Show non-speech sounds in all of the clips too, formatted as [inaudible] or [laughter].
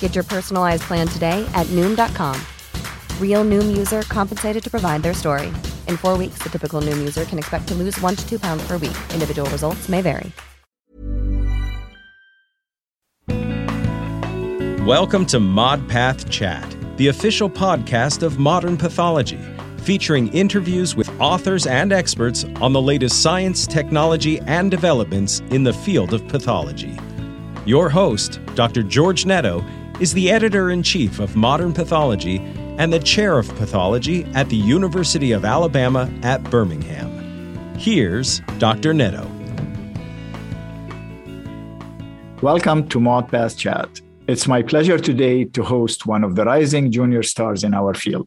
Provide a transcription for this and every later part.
Get your personalized plan today at Noom.com. Real Noom user compensated to provide their story. In four weeks, the typical Noom user can expect to lose one to two pounds per week. Individual results may vary. Welcome to ModPath Chat, the official podcast of modern pathology, featuring interviews with authors and experts on the latest science, technology, and developments in the field of pathology. Your host, Dr. George Netto, is the editor in chief of Modern Pathology and the chair of pathology at the University of Alabama at Birmingham. Here's Dr. Netto. Welcome to ModPath Chat. It's my pleasure today to host one of the rising junior stars in our field,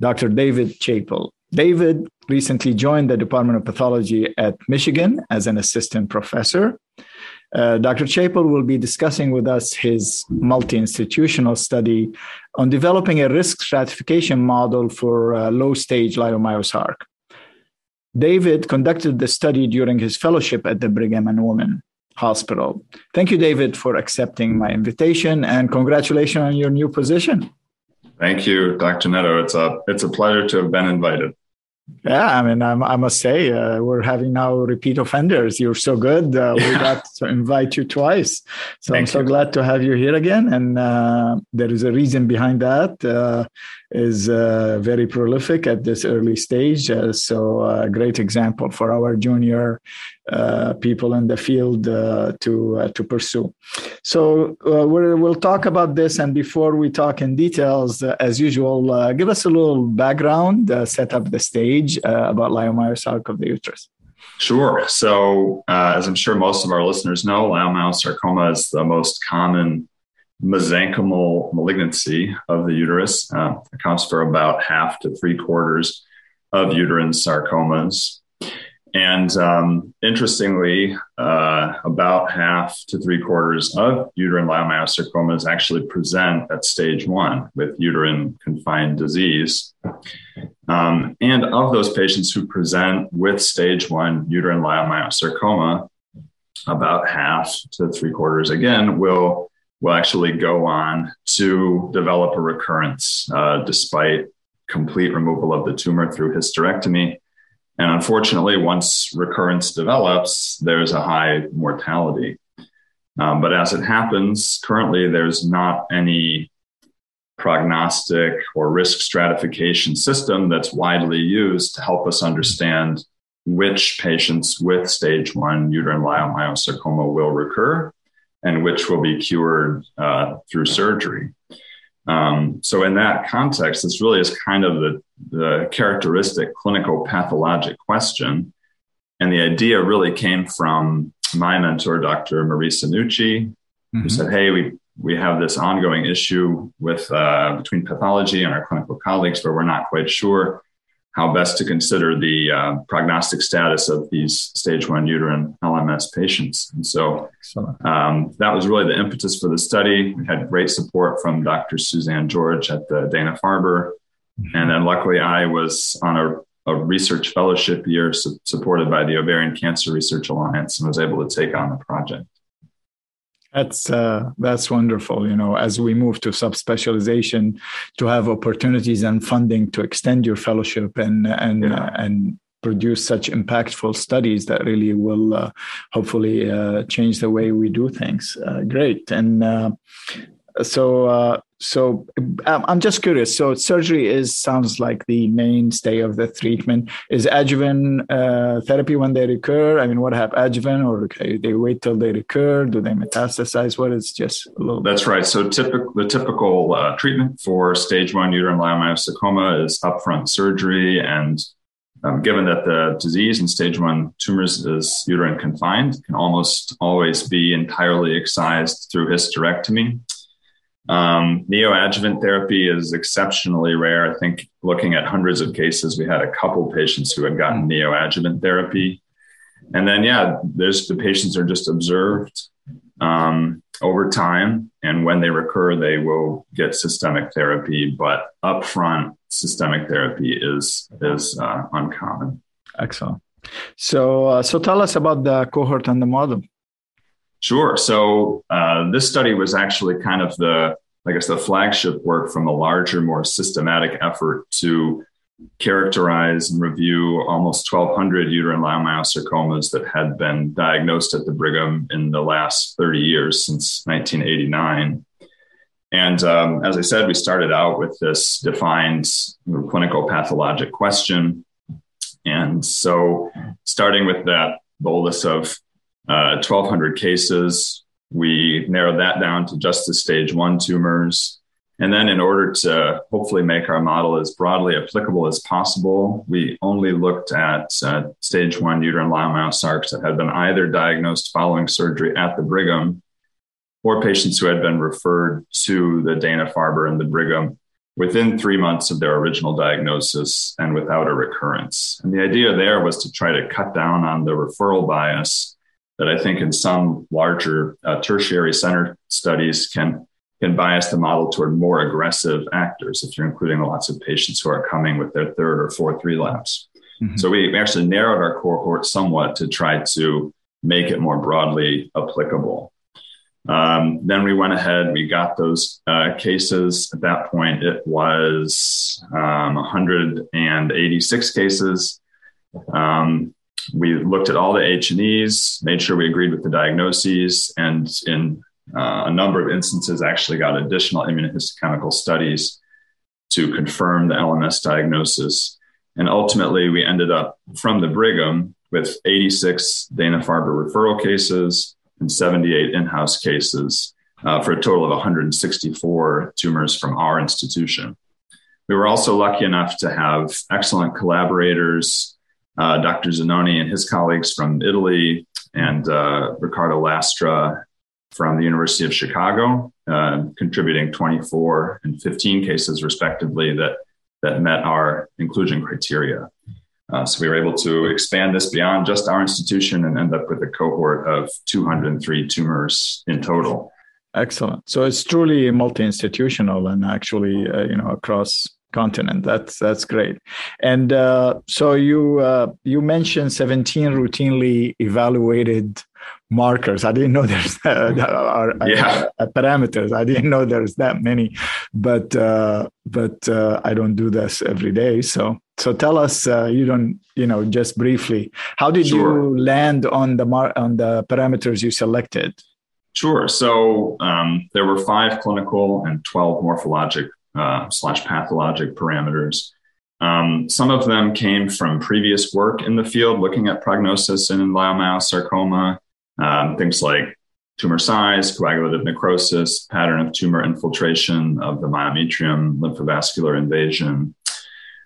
Dr. David Chapel. David recently joined the Department of Pathology at Michigan as an assistant professor. Uh, Dr. Chapel will be discussing with us his multi institutional study on developing a risk stratification model for uh, low stage leiomyosarc. David conducted the study during his fellowship at the Brigham and Women Hospital. Thank you, David, for accepting my invitation and congratulations on your new position. Thank you, Dr. Netto. It's a it's a pleasure to have been invited. Yeah, I mean, I'm, i must say, uh, we're having now repeat offenders. You're so good. Uh, we got to invite you twice. So Thank I'm so you. glad to have you here again. And uh, there is a reason behind that. Uh, is uh, very prolific at this early stage. Uh, so a great example for our junior uh, people in the field uh, to uh, to pursue. So uh, we will talk about this, and before we talk in details, as usual, give us a little background, set up the stage about leiomyosarcoma of the uterus. Sure. So, as I'm sure most of our listeners know, leiomyosarcoma is the most common mesenchymal malignancy of the uterus. Uh, accounts for about half to three quarters of uterine sarcomas. And um, interestingly, uh, about half to three quarters of uterine leiomyosarcomas actually present at stage one with uterine confined disease. Um, and of those patients who present with stage one uterine leiomyosarcoma, about half to three quarters again will will actually go on to develop a recurrence uh, despite complete removal of the tumor through hysterectomy and unfortunately, once recurrence develops, there's a high mortality. Um, but as it happens, currently there's not any prognostic or risk stratification system that's widely used to help us understand which patients with stage one uterine leiomyosarcoma will recur and which will be cured uh, through surgery. Um, so, in that context, this really is kind of the, the characteristic clinical pathologic question. And the idea really came from my mentor, Dr. Marisa Nucci, mm-hmm. who said, Hey, we, we have this ongoing issue with uh, between pathology and our clinical colleagues where we're not quite sure how best to consider the uh, prognostic status of these stage one uterine LMS patients. And so um, that was really the impetus for the study. We had great support from Dr. Suzanne George at the Dana Farber. Mm-hmm. And then luckily, I was on a, a research fellowship year su- supported by the Ovarian Cancer Research Alliance and was able to take on the project. That's uh, that's wonderful. You know, as we move to subspecialization, to have opportunities and funding to extend your fellowship and and yeah. uh, and produce such impactful studies that really will uh, hopefully uh, change the way we do things. Uh, great. And uh, so so um, I'm just curious. So surgery is sounds like the mainstay of the treatment. Is adjuvant uh, therapy when they recur? I mean, what happens? Adjuvant, or okay, they wait till they recur? Do they metastasize? What is just a little? That's right. So typical the typical uh, treatment for stage one uterine leiomyosarcoma is upfront surgery and um, given that the disease in stage one tumors is uterine confined, can almost always be entirely excised through hysterectomy. Um, neoadjuvant therapy is exceptionally rare. I think looking at hundreds of cases, we had a couple patients who had gotten neoadjuvant therapy. And then, yeah, there's the patients are just observed um, over time. And when they recur, they will get systemic therapy. But upfront, systemic therapy is, is uh, uncommon. Excellent. So, uh, so tell us about the cohort and the model. Sure. So uh, this study was actually kind of the, I guess, the flagship work from a larger, more systematic effort to characterize and review almost 1,200 uterine leiomyosarcomas that had been diagnosed at the Brigham in the last 30 years since 1989. And um, as I said, we started out with this defined clinical pathologic question. And so, starting with that bolus of 1,200 uh, cases. We narrowed that down to just the stage one tumors. And then, in order to hopefully make our model as broadly applicable as possible, we only looked at uh, stage one uterine leiomyosarcs that had been either diagnosed following surgery at the Brigham or patients who had been referred to the Dana Farber and the Brigham within three months of their original diagnosis and without a recurrence. And the idea there was to try to cut down on the referral bias that I think in some larger uh, tertiary center studies can can bias the model toward more aggressive actors if you're including lots of patients who are coming with their third or fourth relapse. Mm-hmm. So we actually narrowed our cohort somewhat to try to make it more broadly applicable. Um, then we went ahead, we got those uh, cases. At that point, it was um, 186 cases. Um, we looked at all the H and E's, made sure we agreed with the diagnoses, and in uh, a number of instances, actually got additional immunohistochemical studies to confirm the LMS diagnosis. And ultimately, we ended up from the Brigham with 86 Dana Farber referral cases and 78 in house cases uh, for a total of 164 tumors from our institution. We were also lucky enough to have excellent collaborators uh, Dr. Zannoni and his colleagues from Italy, and uh, Riccardo Lastra from the University of Chicago, uh, contributing 24 and 15 cases respectively that that met our inclusion criteria. Uh, so we were able to expand this beyond just our institution and end up with a cohort of 203 tumors in total. Excellent. So it's truly multi-institutional and actually, uh, you know, across continent. That's that's great. And uh, so you uh, you mentioned 17 routinely evaluated markers. I didn't know [laughs] there's uh, are, yeah. Uh, parameters. I didn't know there's that many, but uh, but uh, I don't do this every day. So so tell us. you don't you know just briefly. How did sure. you land on the mar- on the parameters you selected? Sure. So um, there were five clinical and 12 morphologic uh, slash pathologic parameters. Um, some of them came from previous work in the field looking at prognosis in leiomyosarcoma, um, things like tumor size, coagulative necrosis, pattern of tumor infiltration of the myometrium, lymphovascular invasion.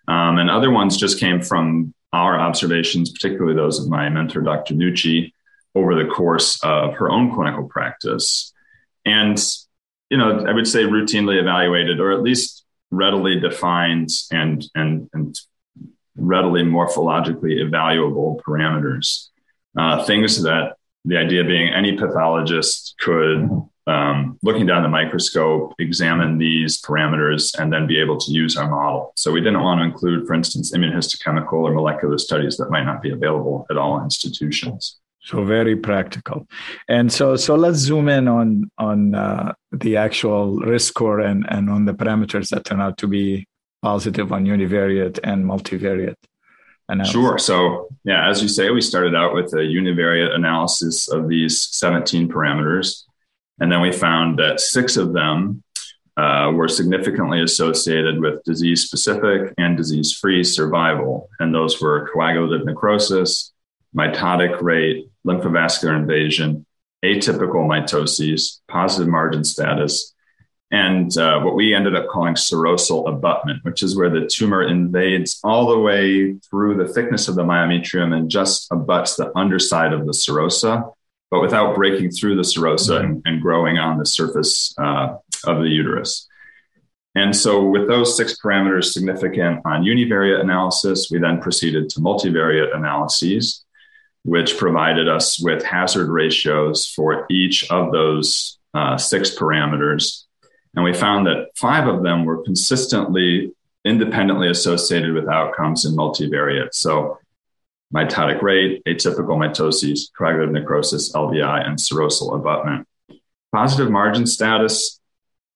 Um, and other ones just came from our observations, particularly those of my mentor, Dr. Nucci, over the course of her own clinical practice. And you know, I would say routinely evaluated or at least readily defined and and and readily morphologically evaluable parameters. Uh, things that the idea being any pathologist could, um, looking down the microscope, examine these parameters and then be able to use our model. So we didn't want to include, for instance, immunohistochemical or molecular studies that might not be available at all institutions. So very practical, and so so let's zoom in on on uh, the actual risk score and and on the parameters that turn out to be positive on univariate and multivariate. Analysis. Sure. So yeah, as you say, we started out with a univariate analysis of these 17 parameters, and then we found that six of them uh, were significantly associated with disease specific and disease free survival. And those were coagulative necrosis, mitotic rate, lymphovascular invasion, atypical mitoses, positive margin status, and uh, what we ended up calling serosal abutment, which is where the tumor invades all the way through the thickness of the myometrium and just abuts the underside of the serosa, but without breaking through the serosa and, and growing on the surface uh, of the uterus. And so, with those six parameters significant on univariate analysis, we then proceeded to multivariate analyses, which provided us with hazard ratios for each of those uh, six parameters and we found that five of them were consistently independently associated with outcomes in multivariate. So mitotic rate, atypical mitoses, coagulative necrosis, LVI, and serosal abutment. Positive margin status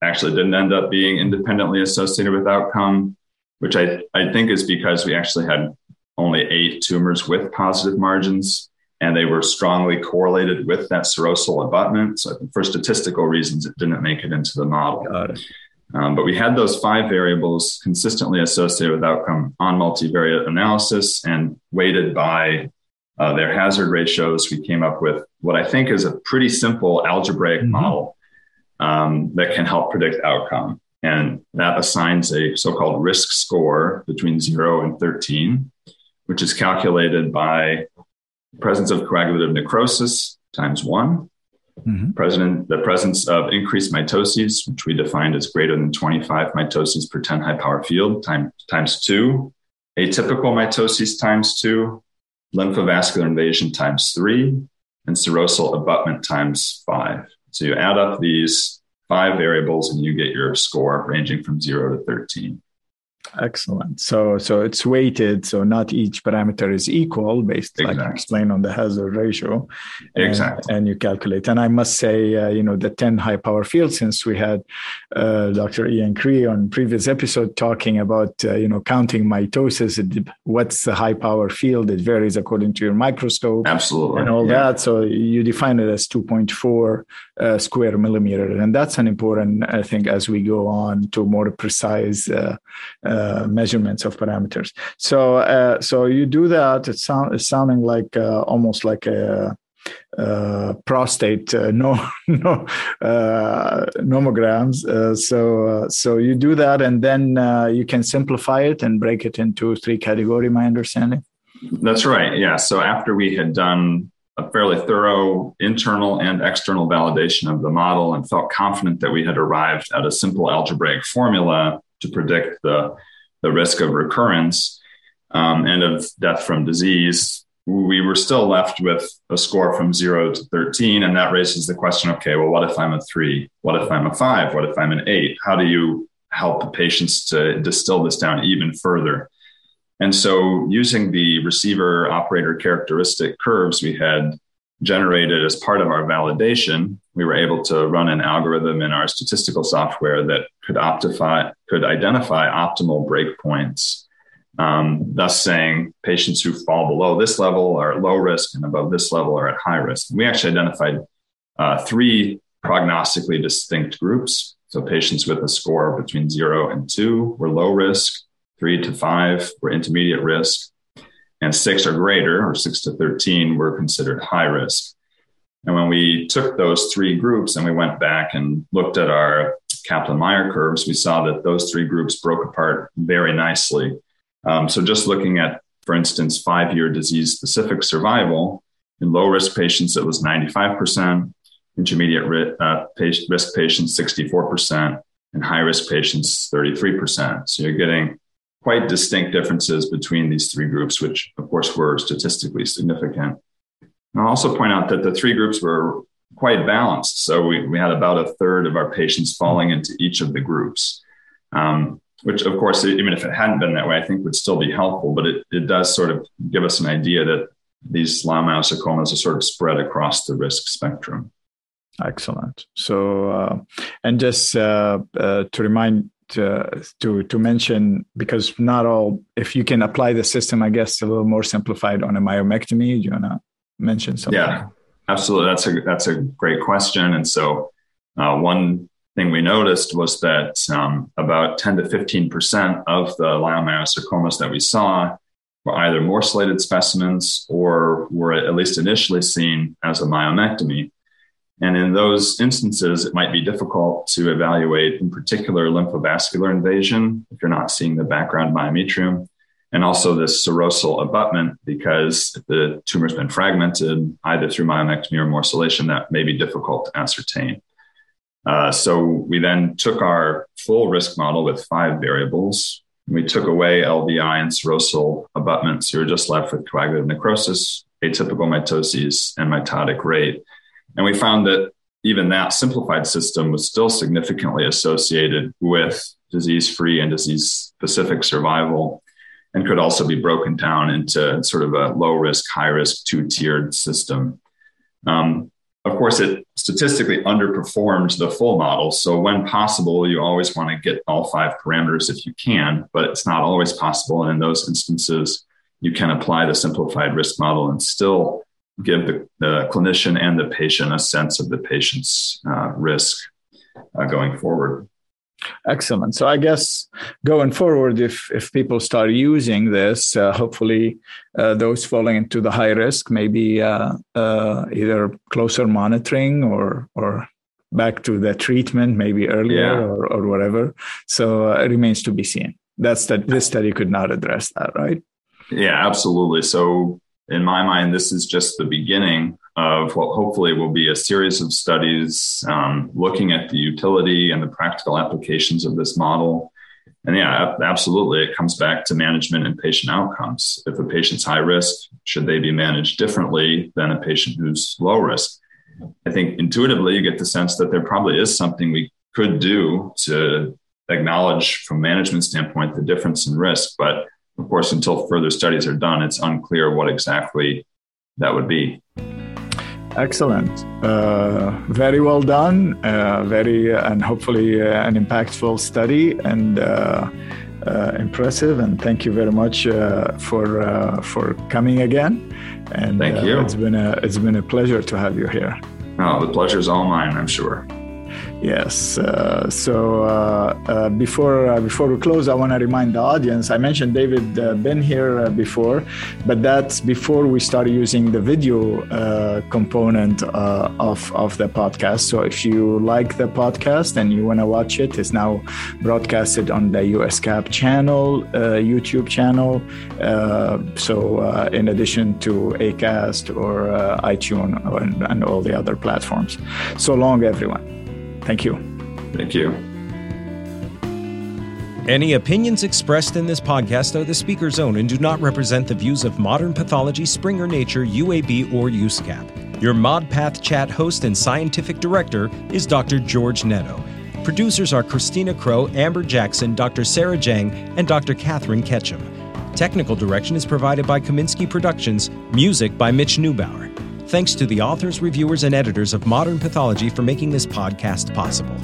actually didn't end up being independently associated with outcome, which I, I think is because we actually had only eight tumors with positive margins and they were strongly correlated with that serosal abutment. So for statistical reasons, it didn't make it into the model. Um, but we had those five variables consistently associated with outcome on multivariate analysis and weighted by uh, their hazard ratios. We came up with what I think is a pretty simple algebraic mm-hmm. model um, that can help predict outcome. And that assigns a so called risk score between zero and 13, which is calculated by presence of coagulative necrosis times one. Mm-hmm. President, the presence of increased mitoses, which we defined as greater than 25 mitoses per 10 high power field, time, times two. Atypical mitoses times two. Lymphovascular invasion times three. And serosal abutment times five. So you add up these five variables and you get your score ranging from zero to 13. Excellent. So so it's weighted, so not each parameter is equal based, exactly. like you explained on the hazard ratio. Exactly. And, and you calculate. And I must say, uh, you know, the 10 high power field, since we had uh, Dr. Ian Cree on previous episode talking about, uh, you know, counting mitosis, what's the high power field? It varies according to your microscope. Absolutely. And all yeah. that. So you define it as 2.4 uh, square millimeter. And that's an important, I think, as we go on to more precise uh, measurements of parameters. So, uh, so you do that. It sound, it's sounding like uh, almost like a, uh, prostate uh, [laughs] no no nomograms. So so you do that, and then you can simplify it and break it into three category. My understanding. That's right. Yeah. So after we had done a fairly thorough internal and external validation of the model and felt confident that we had arrived at a simple algebraic formula to predict the, the risk of recurrence um, and of death from disease, we were still left with a score from zero to 13. And that raises the question okay, well, what if I'm a three? What if I'm a five? What if I'm an eight? How do you help the patients to distill this down even further? And so, using the receiver operator characteristic curves we had generated as part of our validation, we were able to run an algorithm in our statistical software that could optify, could identify optimal breakpoints. Um, thus, saying patients who fall below this level are at low risk and above this level are at high risk. We actually identified uh, three prognostically distinct groups. So, patients with a score between zero and two were low risk, three to five were intermediate risk, and six or greater, or six to 13, were considered high risk. And when we took those three groups and we went back and looked at our Kaplan Meier curves, we saw that those three groups broke apart very nicely. Um, so, just looking at, for instance, five year disease specific survival, in low risk patients, it was 95%, intermediate uh, risk patients, 64%, and high risk patients, 33%. So, you're getting quite distinct differences between these three groups, which of course were statistically significant. I'll also point out that the three groups were quite balanced. So we, we had about a third of our patients falling into each of the groups, um, which of course, even if it hadn't been that way, I think would still be helpful, but it, it does sort of give us an idea that these leiomyosarcomas are sort of spread across the risk spectrum. Excellent. So, uh, and just uh, uh, to remind to, to to mention because not all if you can apply the system i guess a little more simplified on a myomectomy do you want to mention something? Yeah absolutely. That's a that's a great question. And so uh, one thing we noticed was that um, about 10 to 15% of the leiomyosarcomas that we saw were either morcellated specimens or were at least initially seen as a myomectomy. And in those instances, it might be difficult to evaluate, in particular, lymphovascular invasion if you're not seeing the background myometrium, and also this serosal abutment, because if the tumor's been fragmented either through myomectomy or morcellation, that may be difficult to ascertain. Uh, so we then took our full risk model with five variables. We took away LVI and serosal abutments. So we were just left with coagulative necrosis, atypical mitoses, and mitotic rate. And we found that even that simplified system was still significantly associated with disease free and disease specific survival and could also be broken down into sort of a low risk, high risk, two tiered system. Um, of course, it statistically underperforms the full model. So, when possible, you always want to get all five parameters if you can, but it's not always possible. And in those instances, you can apply the simplified risk model and still give the, the clinician and the patient a sense of the patient's uh, risk uh, going forward. Excellent. So I guess going forward, if if people start using this, uh, hopefully uh, those falling into the high risk, maybe uh, uh either closer monitoring or or back to the treatment, maybe earlier yeah. or, or whatever. So uh, it remains to be seen. That's that this study could not address that, right? Yeah, absolutely. So in my mind, this is just the beginning of what hopefully will be a series of studies um, looking at the utility and the practical applications of this model. And yeah, absolutely, it comes back to management and patient outcomes. If a patient's high risk, should they be managed differently than a patient who's low risk? I think intuitively, you get the sense that there probably is something we could do to acknowledge from management standpoint the difference in risk. But of course, until further studies are done, it's unclear what exactly that would be. Excellent. Uh, very well done. Uh, very uh, and hopefully uh, an impactful study and uh, uh, impressive. And thank you very much for for coming again. And thank you. It's been a it's been a pleasure to have you here. Oh, the pleasure is all mine. I'm sure. Yes. Uh, so uh, uh, before uh, before we close, I want to remind the audience. I mentioned David uh, been here uh, before, but that's before we start using the video component of of the podcast. So if you like the podcast and you want to watch it, it's now broadcasted on the USCAP channel, YouTube channel. so in addition to Acast or iTunes and, and all the other platforms. So long, everyone. Thank you. Thank you. Any opinions expressed in this podcast are the speaker's own and do not represent the views of Modern Pathology, Springer Nature, UAB, or USCAP. Your ModPath Chat host and scientific director is Dr. George Netto. Producers are Christina Crow, Amber Jackson, Dr. Sarah Jang, and Dr. Catherine Ketchum. Technical direction is provided by Kaminsky Productions, music by Mitch Neubauer. Thanks to the authors, reviewers, and editors of Modern Pathology for making this podcast possible.